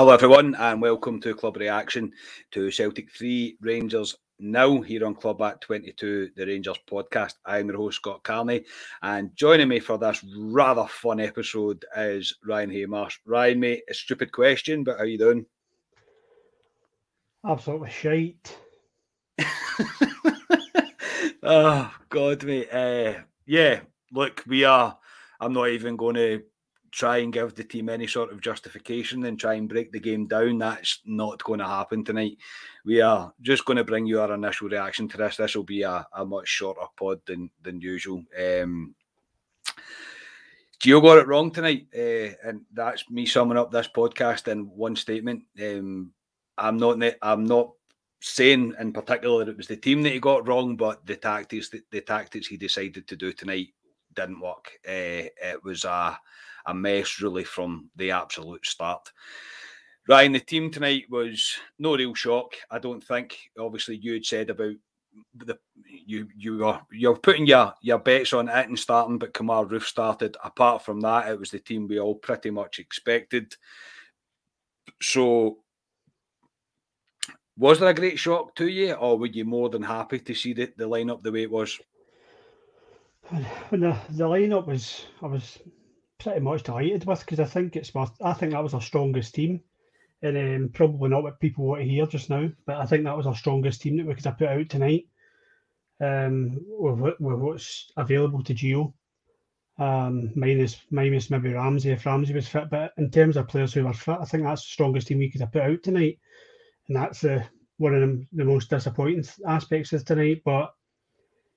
Hello, everyone, and welcome to Club Reaction to Celtic 3 Rangers now here on Club at 22, the Rangers podcast. I'm your host, Scott Carney, and joining me for this rather fun episode is Ryan Haymarsh. Ryan, mate, a stupid question, but how you doing? Absolutely shite. oh, God, mate. Uh, yeah, look, we are. I'm not even going to try and give the team any sort of justification and try and break the game down. That's not going to happen tonight. We are just going to bring you our initial reaction to this. This will be a, a much shorter pod than than usual. Um, Gio got it wrong tonight, uh, and that's me summing up this podcast in one statement. Um, I'm not. I'm not saying in particular that it was the team that he got wrong, but the tactics the, the tactics he decided to do tonight didn't work. Uh, it was a a mess really from the absolute start. Ryan, the team tonight was no real shock. I don't think. Obviously, you had said about the you you are you're putting your your bets on it and starting, but Kemar Roofe started. Apart from that, it was the team we all pretty much expected. So, was there a great shock to you, or were you more than happy to see the, the lineup the way it was? When the, the lineup was, I was pretty much delighted with because I think it's my, I think that was our strongest team, and um, probably not what people want to hear just now, but I think that was our strongest team that we could have put out tonight. Um, with, with what's available to Gio, um, minus minus maybe Ramsey if Ramsey was fit, but in terms of players who were fit, I think that's the strongest team we could have put out tonight, and that's the one of the, the most disappointing aspects of tonight. But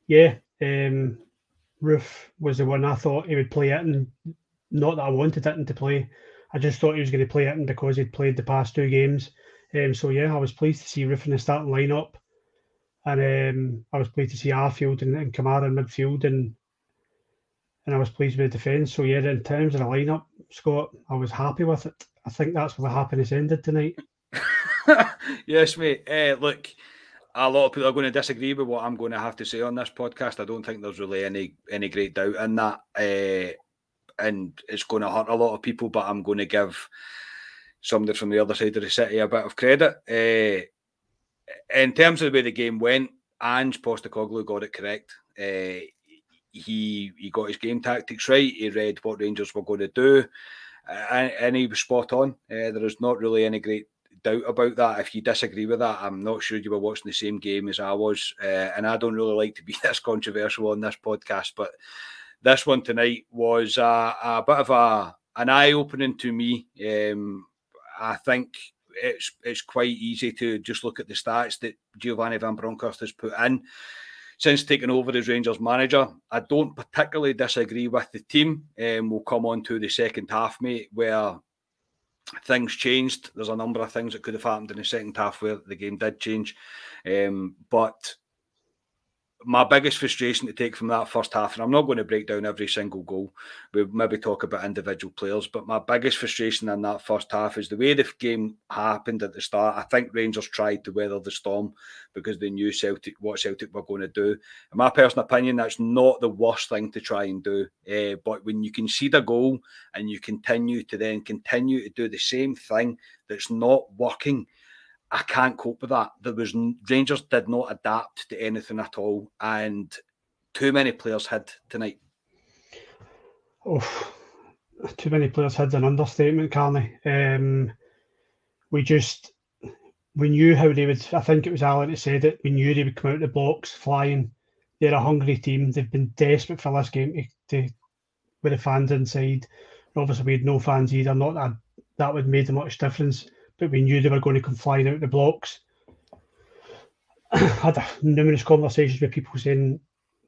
yeah, um, Roofe was the one I thought he would play it, and not that I wanted Itten to play. I just thought he was going to play Itten because he'd played the past two games. Um, so yeah, I was pleased to see Roofe in the starting lineup, and um, I was pleased to see Arfield and, and Kamara in midfield, and and I was pleased with the defence. So yeah, in terms of the lineup, Scott, I was happy with it. I think that's where the happiness ended tonight. yes, mate. Uh, look, a lot of people are going to disagree with what I'm going to have to say on this podcast. I don't think there's really any any great doubt in that. Uh, and it's going to hurt a lot of people. But I'm going to give somebody from the other side of the city a bit of credit. Uh, in terms of the way the game went, Ange Postecoglou got it correct. Uh, he he got his game tactics right. He read what Rangers were going to do, and, and, he was spot on. Uh, there is not really any great doubt about that. If you disagree with that, I'm not sure you were watching the same game as I was. Uh, and I don't really like to be this controversial on this podcast, but this one tonight was a, a bit of a an eye opening to me. Um, I think it's it's quite easy to just look at the stats that Giovanni Van Bronckhorst has put in since taking over as Rangers manager. I don't particularly disagree with the team. Um, we'll come on to the second half, mate, where things changed. There's a number of things that could have happened in the second half where the game did change. Um, but my biggest frustration to take from that first half, and I'm not going to break down every single goal. We'll maybe talk about individual players, but my biggest frustration in that first half is the way the game happened at the start. I think Rangers tried to weather the storm because they knew Celtic what Celtic were going to do. In my personal opinion, that's not the worst thing to try and do. Uh, but when you see the goal and you continue to then continue to do the same thing that's not working I can't cope with that. There was Rangers did not adapt to anything at all, and too many players had tonight. Oh, too many players had an understatement, Carney. Um, we just we knew how they would. I think it was Alan that said it. We knew they would come out of the blocks flying. They're a hungry team. They've been desperate for this game to, to with the fans inside. Obviously, we had no fans either. Not that that would made much difference but we knew they were going to come flying out the blocks. I had numerous conversations with people saying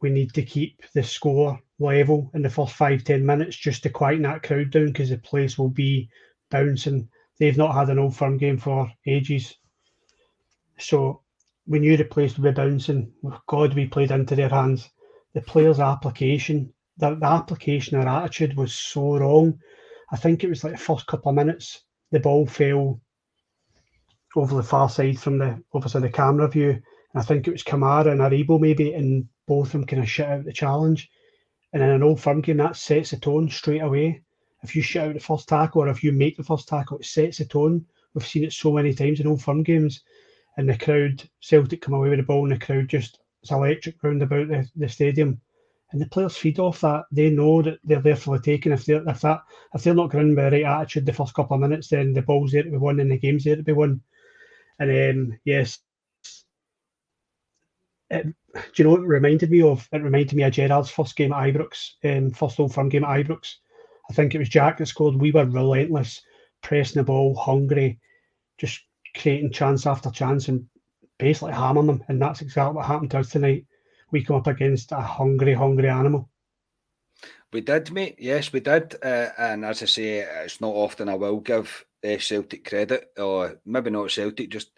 we need to keep the score level in the first five ten minutes just to quieten that crowd down because the place will be bouncing. They've not had an old firm game for ages. So we knew the place would be bouncing. God, we played into their hands. The players' application, the, the application, their attitude was so wrong. I think it was like the first couple of minutes, the ball fell over the far side from the obviously the camera view. And I think it was Kamara and Aribo maybe, and both of them kind of shut out the challenge. And in an old firm game, that sets the tone straight away. If you shut out the first tackle or if you make the first tackle, it sets the tone We've seen it so many times in old firm games, and the crowd, Celtic come away with the ball, and the crowd just it's electric round about the, the stadium. And the players feed off that. They know that they're there for the taking. If they're if that if they're not going with the right attitude the first couple of minutes, then the ball's there to be won and the game's there to be won. And um, yes, it, do you know what it reminded me of? It reminded me of Gerrard's first game at Ibrox, um, first Old Firm game at Ibrox. I think it was Jack that scored. We were relentless, pressing the ball, hungry, just creating chance after chance and basically hammering them. And that's exactly what happened to us tonight. We come up against a hungry, hungry animal. We did, mate. Yes, we did. Uh, and as I say, it's not often I will give uh, Celtic credit, or maybe not Celtic, just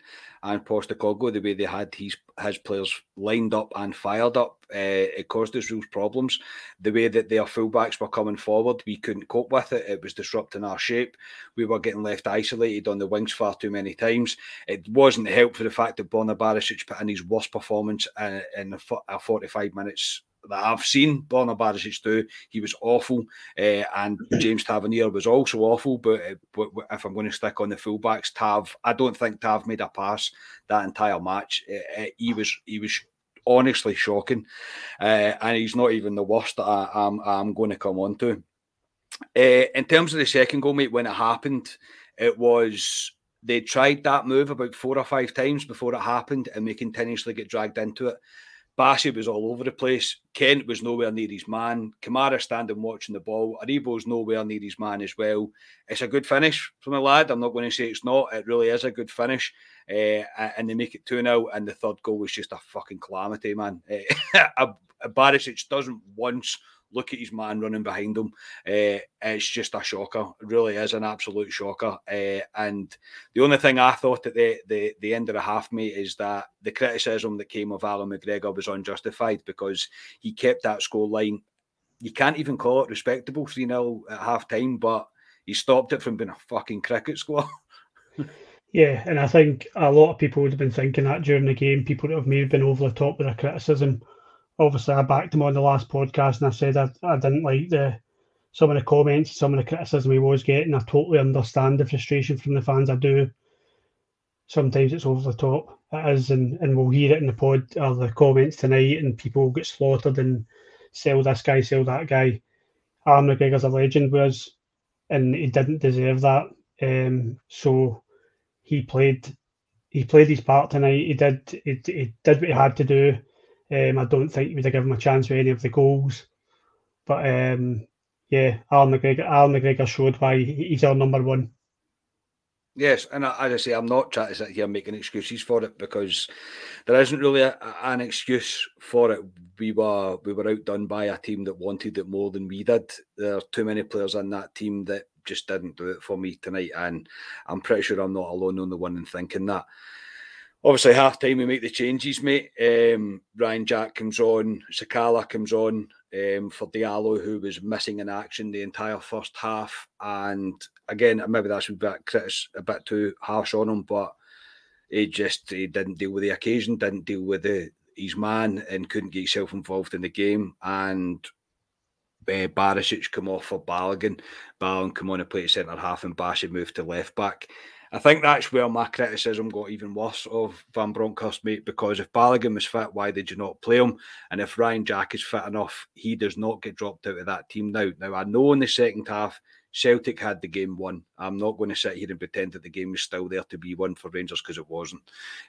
Ange Postecoglou, the way they had his his players lined up and fired up, uh, it caused us real problems. The way that their fullbacks were coming forward, we couldn't cope with it. It was disrupting our shape. We were getting left isolated on the wings far too many times. It wasn't helped for the fact that Borna Barisic put in his worst performance in, in a 45 minutes that I've seen Borna Barisic do. He was awful, uh, and James Tavernier was also awful. But, uh, but, if I'm going to stick on the fullbacks, Tav, I don't think Tav made a pass that entire match. Uh, he was he was honestly shocking, and he's not even the worst that I, am I'm, I'm going to come on to. in terms of the second goal, mate, when it happened, it was they tried that move about four or five times before it happened, and we continuously get dragged into it. Bassey was all over the place. Kent was nowhere near his man. Kamara standing watching the ball. Aribo's nowhere near his man as well. It's a good finish from a lad. I'm not going to say it's not. It really is a good finish. Uh, and they make it 2 0. And the third goal was just a fucking calamity, man. Uh, Barisic doesn't once look at his man running behind him. Uh, it's just a shocker. It really is an absolute shocker. Uh, and the only thing I thought at the, the, the end of the half, mate, is that the criticism that came of Allan McGregor was unjustified because he kept that score line. You can't even call it respectable 3 0 at half time, but he stopped it from being a fucking cricket score. yeah, and I think a lot of people would have been thinking that during the game, people that have maybe been over the top with their criticism obviously I backed him on the last podcast and I said I, I didn't like the some of the comments, some of the criticism he was getting. I totally understand the frustration from the fans. I do. Sometimes it's over the top. It is, and, and we'll hear it in the pod or the comments tonight, and people get slaughtered and sell this guy, sell that guy. Allan McGregor's a legend was, and he didn't deserve that. Um, so he played he played his part tonight. He did he, he did what he had to do. Um, I don't think we'd have given him a chance with any of the goals. But um, yeah, Allan McGregor, Allan McGregor showed why he's our number one. Yes, and as I say, I'm not trying to sit here making excuses for it because there isn't really a, an excuse for it. We were we were outdone by a team that wanted it more than we did. There are too many players in that team that just didn't do it for me tonight, and I'm pretty sure I'm not alone on the one in thinking that obviously half time we make the changes, mate. Um, Ryan Jack comes on, Sakala comes on um, for Diallo, who was missing in action the entire first half. And again, maybe that's a bit a bit too harsh on him, but he just he didn't deal with the occasion, didn't deal with the his man, and couldn't get himself involved in the game. And uh, Barisic come off for Balogun. Balogun come on and play centre half, and Bassey moved to left back. I think that's where my criticism got even worse of Van Bronckhorst, mate, because if Balogun was fit, why did you not play him? And if Ryan Jack is fit enough, he does not get dropped out of that team now. Now, I know in the second half, Celtic had the game won. I'm not going to sit here and pretend that the game was still there to be won for Rangers because it wasn't.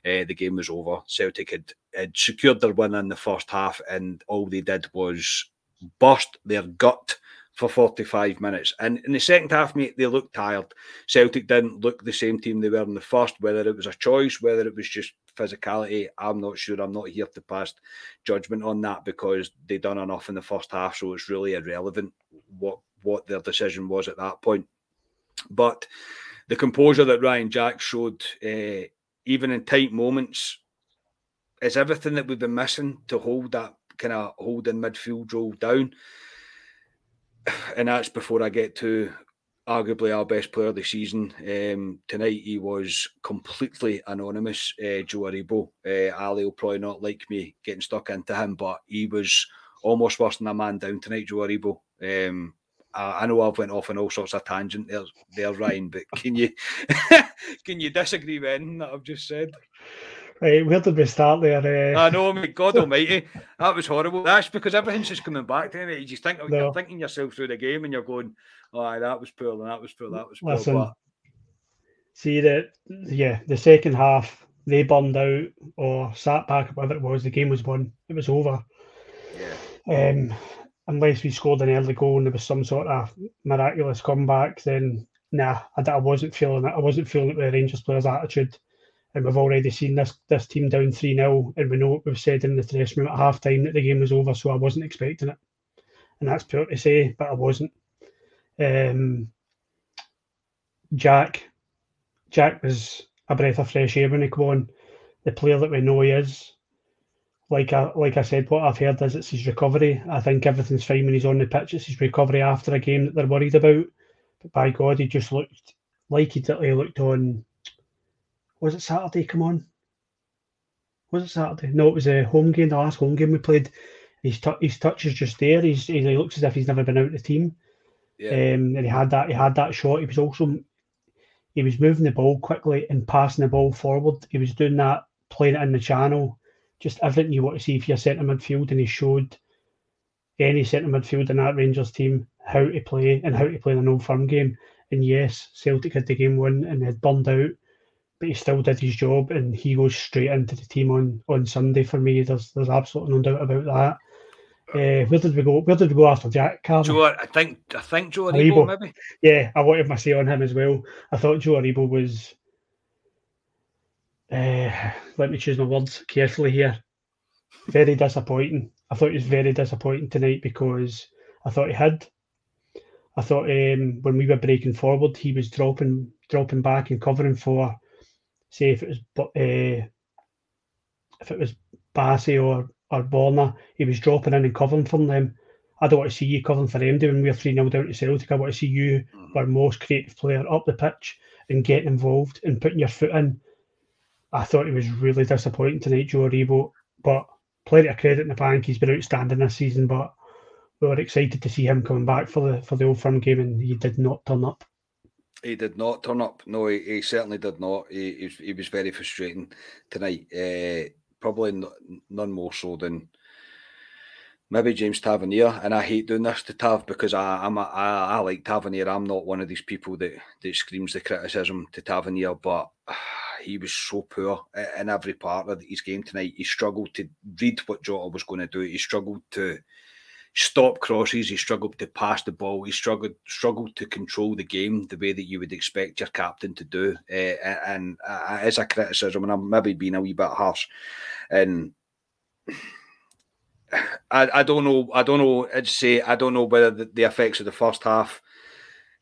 Uh, the game was over. Celtic had, had secured their win in the first half, and all they did was burst their gut for 45 minutes. And in the second half, mate, they looked tired. Celtic didn't look the same team they were in the first, whether it was a choice, whether it was just physicality. I'm not sure. I'm not here to pass judgment on that because they done enough in the first half, so it's really irrelevant what what their decision was at that point. But the composure that Ryan Jack showed, uh, even in tight moments, is everything that we've been missing to hold that kind of holding midfield role down and that's before I get to arguably our best player of the season. Um, tonight he was completely anonymous, uh, Joe Aribo. Uh, Ali will probably not like me getting stuck into him, but he was almost worse than a man down tonight, Joe Aribo. Um, I, know I've went off on all sorts of tangent there, there Ryan, but can you can you disagree with anything that I've just said? Right, where did we start there? Uh... I know, my God Almighty, that was horrible. That's because everything's just coming back to me. You just think no. you're thinking yourself through the game, and you're going, "Oh, that was poor, and that was poor, that was poor." Listen, but... see that, yeah, the second half they burned out or sat back, whatever it was. The game was won. It was over. Yeah. Um, unless we scored an early goal and there was some sort of miraculous comeback, then nah, I, I wasn't feeling it. I wasn't feeling it with the Rangers players' attitude and we've already seen this this team down 3 0, and we know what we've said in the dressing room at half time that the game was over, so I wasn't expecting it. And that's poor to say, but I wasn't. Um, Jack, Jack was a breath of fresh air when he came on. The player that we know he is. Like I like I said, what I've heard is it's his recovery. I think everything's fine when he's on the pitch. It's his recovery after a game that they're worried about. But by God, he just looked like he, he looked on was it Saturday? Come on. Was it Saturday? No, it was a home game, the last home game we played. His, t- his touch is just there. He's, he looks as if he's never been out of the team. Yeah. Um, and he had that he had that shot. He was also he was moving the ball quickly and passing the ball forward. He was doing that, playing it in the channel. Just everything you want to see if you're centre midfield, and he showed any centre midfield in that Rangers team how to play and how to play in an old firm game. And yes, Celtic had the game won and they had burned out but he still did his job, and he goes straight into the team on, on Sunday for me. There's there's absolutely no doubt about that. Uh, where did we go? Where did we go after Jack Carver? Joe, I think I think Joe Aribo, maybe. Yeah, I wanted my say on him as well. I thought Joe Aribo was. Uh, let me choose my words carefully here. Very disappointing. I thought he was very disappointing tonight because I thought he had. I thought um, when we were breaking forward, he was dropping dropping back and covering for say if it was uh, if it was Bassey or or Borna, he was dropping in and covering for them. I don't want to see you covering for them doing we're 3 0 down to Celtic. I want to see you, our most creative player, up the pitch and getting involved and putting your foot in. I thought he was really disappointing tonight, Joe Aribo, but plenty of credit in the bank. He's been outstanding this season, but we were excited to see him coming back for the for the old firm game, and he did not turn up. He did not turn up. No, he, he certainly did not. He, he, he, was very frustrating tonight. Uh, probably none more so than maybe James Tavernier. And I hate doing this to Tav because I, I'm a, I, I like Tavernier. I'm not one of these people that, that screams the criticism to Tavernier, but he was so poor in every part of his game tonight. He struggled to read what Jota was going to do. He struggled to stop crosses. He struggled to pass the ball. He struggled struggled to control the game the way that you would expect your captain to do. Uh, and uh, as a criticism, and I'm maybe being a wee bit harsh, and I, I don't know. I don't know. I'd say I don't know whether the, the effects of the first half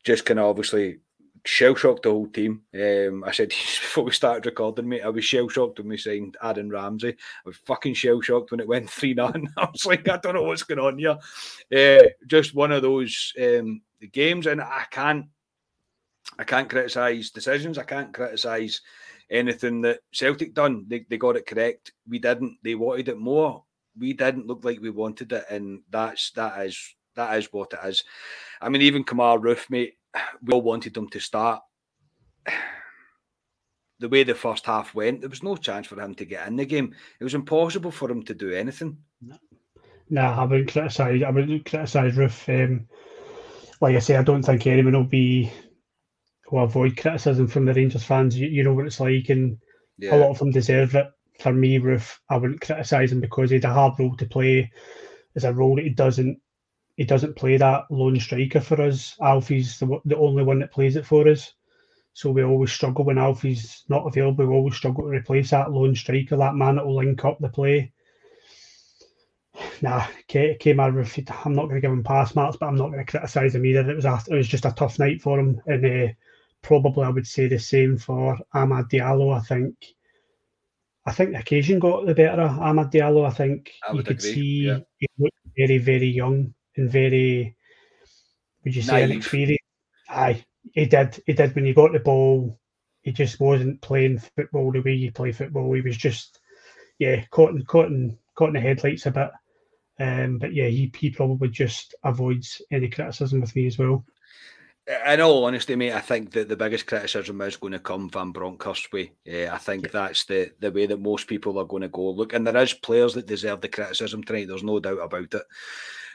just kind of obviously shell shocked the whole team. Um, I said before we started recording, mate, I was shell shocked when we signed Aaron Ramsey. I was fucking shell shocked when it went 3 0. I was like, I don't know what's going on here. Uh, just one of those um, games, and I can't. I can't criticise decisions. I can't criticise anything that Celtic done. They, they got it correct. We didn't. They wanted it more. We didn't look like we wanted it, and that's that is that is what it is. I mean, even Kemar Roofe, mate we all wanted them to start. The way the first half went, there was no chance for him to get in the game. It was impossible for him to do anything. No, no I wouldn't criticise. I wouldn't criticise Roofe. Um, like I say, I don't think anyone will be will avoid criticism from the Rangers fans. You, you know what it's like, and yeah. a lot of them deserve it. For me, Roofe, I wouldn't criticise him because he had a hard role to play. It's a role that he doesn't he doesn't play that lone striker for us. Alfie's the, the only one that plays it for us. So we always struggle when Alfie's not available. We always struggle to replace that lone striker, that man that will link up the play. Nah, Kemar, I'm not going to give him pass marks, but I'm not going to criticise him either. It was a, it was just a tough night for him, and uh, probably I would say the same for Amad Diallo. I think I think the occasion got the better of Amad Diallo. I think I you could agree. see yeah. he looked very, very young and very, would you say, Naive. inexperienced. Aye, he did. He did when he got the ball. He just wasn't playing football the way you play football. He was just, yeah, caught in, caught in, caught in the headlights a bit. Um, but yeah, he, he probably just avoids any criticism with me as well. In all honesty, mate, I think that the biggest criticism is going to come Van Bronckhorst's way. Yeah, I think yeah. that's the, the way that most people are going to go. Look, and there is players that deserve the criticism tonight. There's no doubt about it.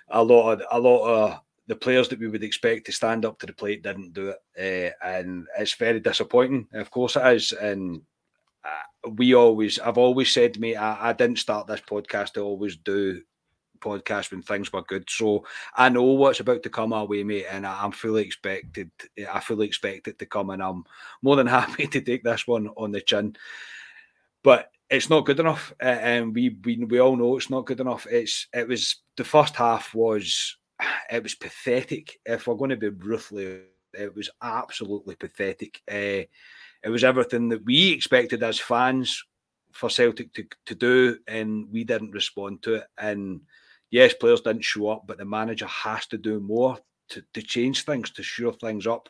A lot of a lot of the players that we would expect to stand up to the plate didn't do it, uh, and it's very disappointing. Of course, it is, and uh, we always, I've always said, mate, I, I didn't start this podcast to always do podcast when things were good. So I know what's about to come our way, mate, and I'm fully expected. I fully expect it to come, and I'm more than happy to take this one on the chin. But it's not good enough, and we we we all know it's not good enough. It's it was the first half was it was pathetic. If we're going to be ruthless, it was absolutely pathetic. Uh, it was everything that we expected as fans for Celtic to, to do, and we didn't respond to it. And yes, players didn't show up, but the manager has to do more to, to change things, to shore things up.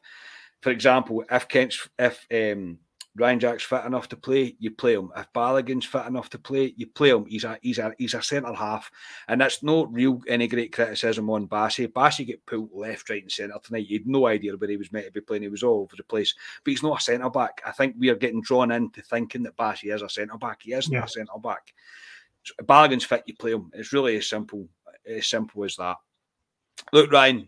For example, if Kent's if um, Ryan Jack's fit enough to play, you play him. If Balogun's fit enough to play, you play him. He's a he's a he's a centre half, and that's no real any great criticism on Bassey. Bassey get pulled left, right, and centre tonight. You had no idea where he was meant to be playing. He was all over the place, but he's not a centre back. I think we are getting drawn into thinking that Bassey is a centre back. He isn't yeah. a centre back. Balogun's fit, you play them. It's really as simple as simple as that. Look, Ryan,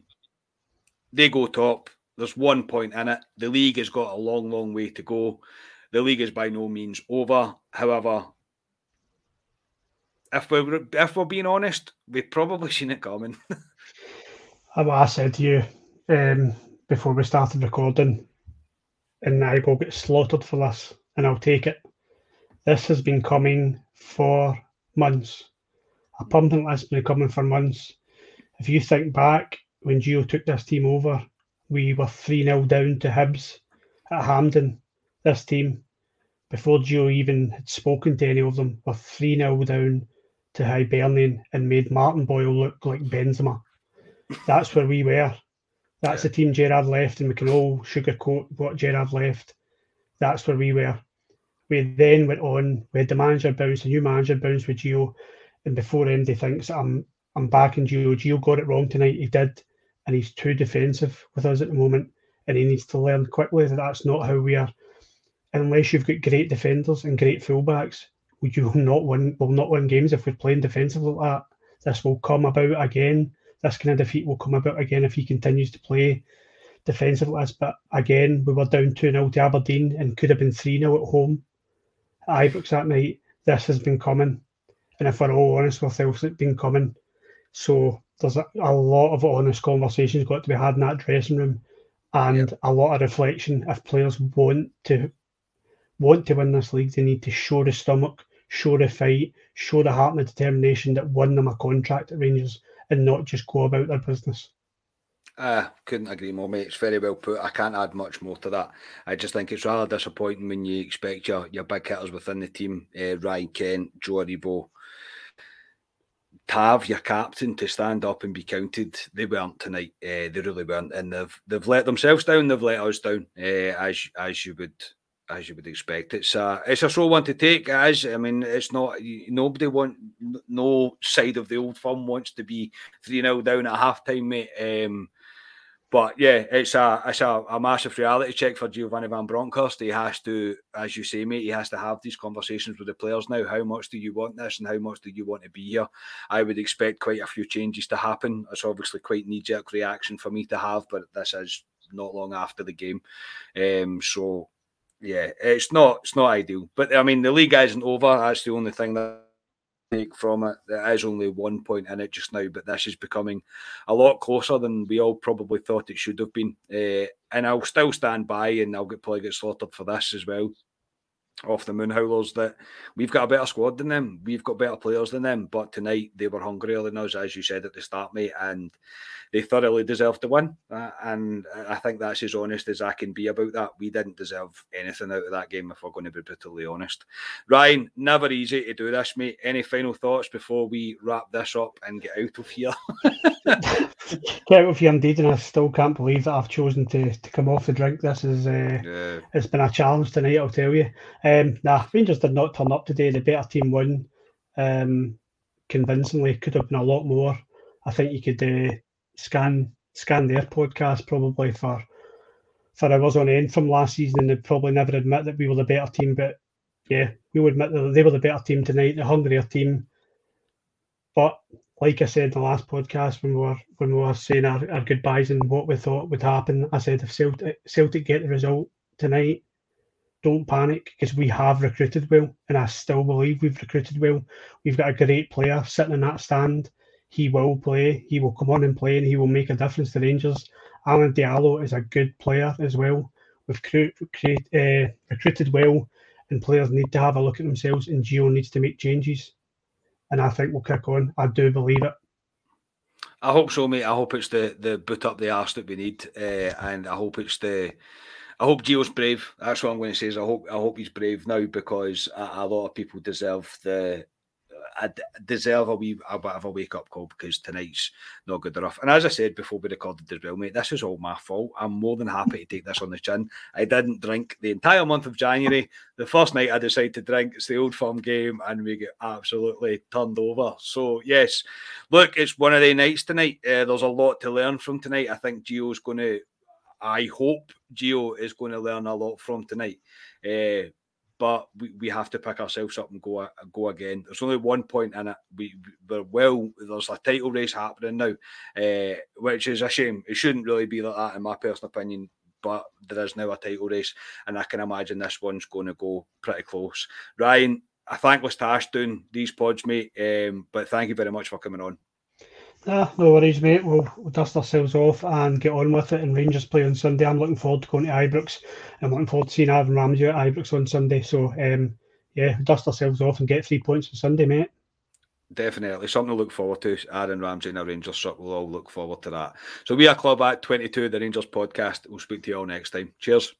they go top. There's one point in it. The league has got a long, long way to go. The league is by no means over. However, if we're if we're being honest, we've probably seen it coming. what I said to you um, before we started recording, and I will get slaughtered for this, and I'll take it. This has been coming for months. A pumping list been coming for months. If you think back when Gio took this team over, we were 3 0 down to Hibs at Hampden. This team, before Gio even had spoken to any of them, were 3 0 down to Hibernian and made Martin Boyle look like Benzema. That's where we were. That's the team Gerrard left, and we can all sugarcoat what Gerrard left. That's where we were. We then went on, we had the manager bounce, the new manager bounce with Gio, and before anybody thinks I'm I'm back in Gio, Gio got it wrong tonight. He did and he's too defensive with us at the moment, and he needs to learn quickly that that's not how we are. Unless you've got great defenders and great fullbacks, we will not win. Will not win games if we're playing defensive like that. This will come about again. This kind of defeat will come about again if he continues to play defensive like. But again, we were down 2 0 to Aberdeen and could have been 3 0 at home Ibrox that night. This has been coming. And if we're all honest with ourselves, it's been coming. So there's a, a, lot of honest conversations got to be had in that dressing room, and yeah. a lot of reflection. If players want to want to win this league, they need to show the stomach, show the fight, show the heart and the determination that won them a contract at Rangers, and not just go about their business. Uh, couldn't agree more, mate. It's very well put. I can't add much more to that. I just think it's rather disappointing when you expect your, your big hitters within the team, uh, Ryan Kent, Joe Aribo, have your captain to stand up and be counted, they weren't tonight. Uh, they really weren't, and they've they've let themselves down. They've let us down, uh, as as you would as you would expect. It's a it's a slow one to take, as I mean, it's not nobody want no side of the old firm wants to be three 0 down at half time, mate. Um, but yeah, it's a it's a, a, massive reality check for Giovanni Van Bronckhorst. He has to, as you say, mate, he has to have these conversations with the players now. How much do you want this, and how much do you want to be here? I would expect quite a few changes to happen. It's obviously quite knee jerk reaction for me to have, but this is not long after the game, um, so yeah, it's not it's not ideal. But I mean, the league isn't over. That's the only thing that take from it. There is only one point in it just now, but this is becoming a lot closer than we all probably thought it should have been. Uh, and I'll still stand by, and I'll get probably get slaughtered for this as well. Off the moon howlers that we've got a better squad than them, we've got better players than them. But tonight they were hungrier than us, as you said at the start, mate, and they thoroughly deserved to win. Uh, and I think that's as honest as I can be about that. We didn't deserve anything out of that game, if we're going to be brutally honest. Ryan, never easy to do this, mate. Any final thoughts before we wrap this up and get out of here? get out of here indeed, and I still can't believe that I've chosen to, to come off the drink. This is uh, yeah. it's been a challenge tonight, I'll tell you. Um, nah, Rangers did not turn up today. The better team won. Um, convincingly. Could have been a lot more. I think you could uh, scan scan their podcast probably for for hours on end from last season, and they'd probably never admit that we were the better team. But yeah, we would admit that they were the better team tonight, the hungrier team. But like I said in the last podcast when we were when we were saying our, our goodbyes and what we thought would happen, I said if Celtic, Celtic get the result tonight, don't panic because we have recruited well, and I still believe we've recruited well. We've got a great player sitting in that stand. He will play. He will come on and play, and he will make a difference to Rangers. Amad Diallo is a good player as well. We've uh, recruited well, and players need to have a look at themselves, and Gio needs to make changes. And I think we'll kick on. I do believe it. I hope so, mate. I hope it's the the boot up the arse that we need, uh, and I hope it's the I hope Gio's brave. That's what I'm going to say. Is I hope I hope he's brave now because a, a lot of people deserve the I deserve a wee a bit of a wake up call because tonight's not good enough. And as I said before we recorded as well, mate, this is all my fault. I'm more than happy to take this on the chin. I didn't drink the entire month of January. The first night I decided to drink, it's the old firm game, and we get absolutely turned over. So yes, look, it's one of the nights tonight. Uh, there's a lot to learn from tonight. I think Gio's going to. I hope Gio is going to learn a lot from tonight. Uh, but we, we have to pick ourselves up and go go again. There's only one point in it. We, we're well. There's a title race happening now, uh, which is a shame. It shouldn't really be like that, in my personal opinion. But there is now a title race, and I can imagine this one's going to go pretty close. Ryan, I thankless task doing these pods, mate. Um, but thank you very much for coming on. Ah, no worries, mate. We'll, we'll, dust ourselves off and get on with it. And Rangers play on Sunday. I'm looking forward to going to Ibrox. I'm looking forward to seeing Aaron Ramsey at Ibrox on Sunday. So, um, yeah, dust ourselves off and get three points on Sunday, mate. Definitely something to look forward to. Aaron Ramsey and our Rangers shirt. We'll all look forward to that. So, we are Club at 22, the Rangers podcast. We'll speak to you all next time. Cheers.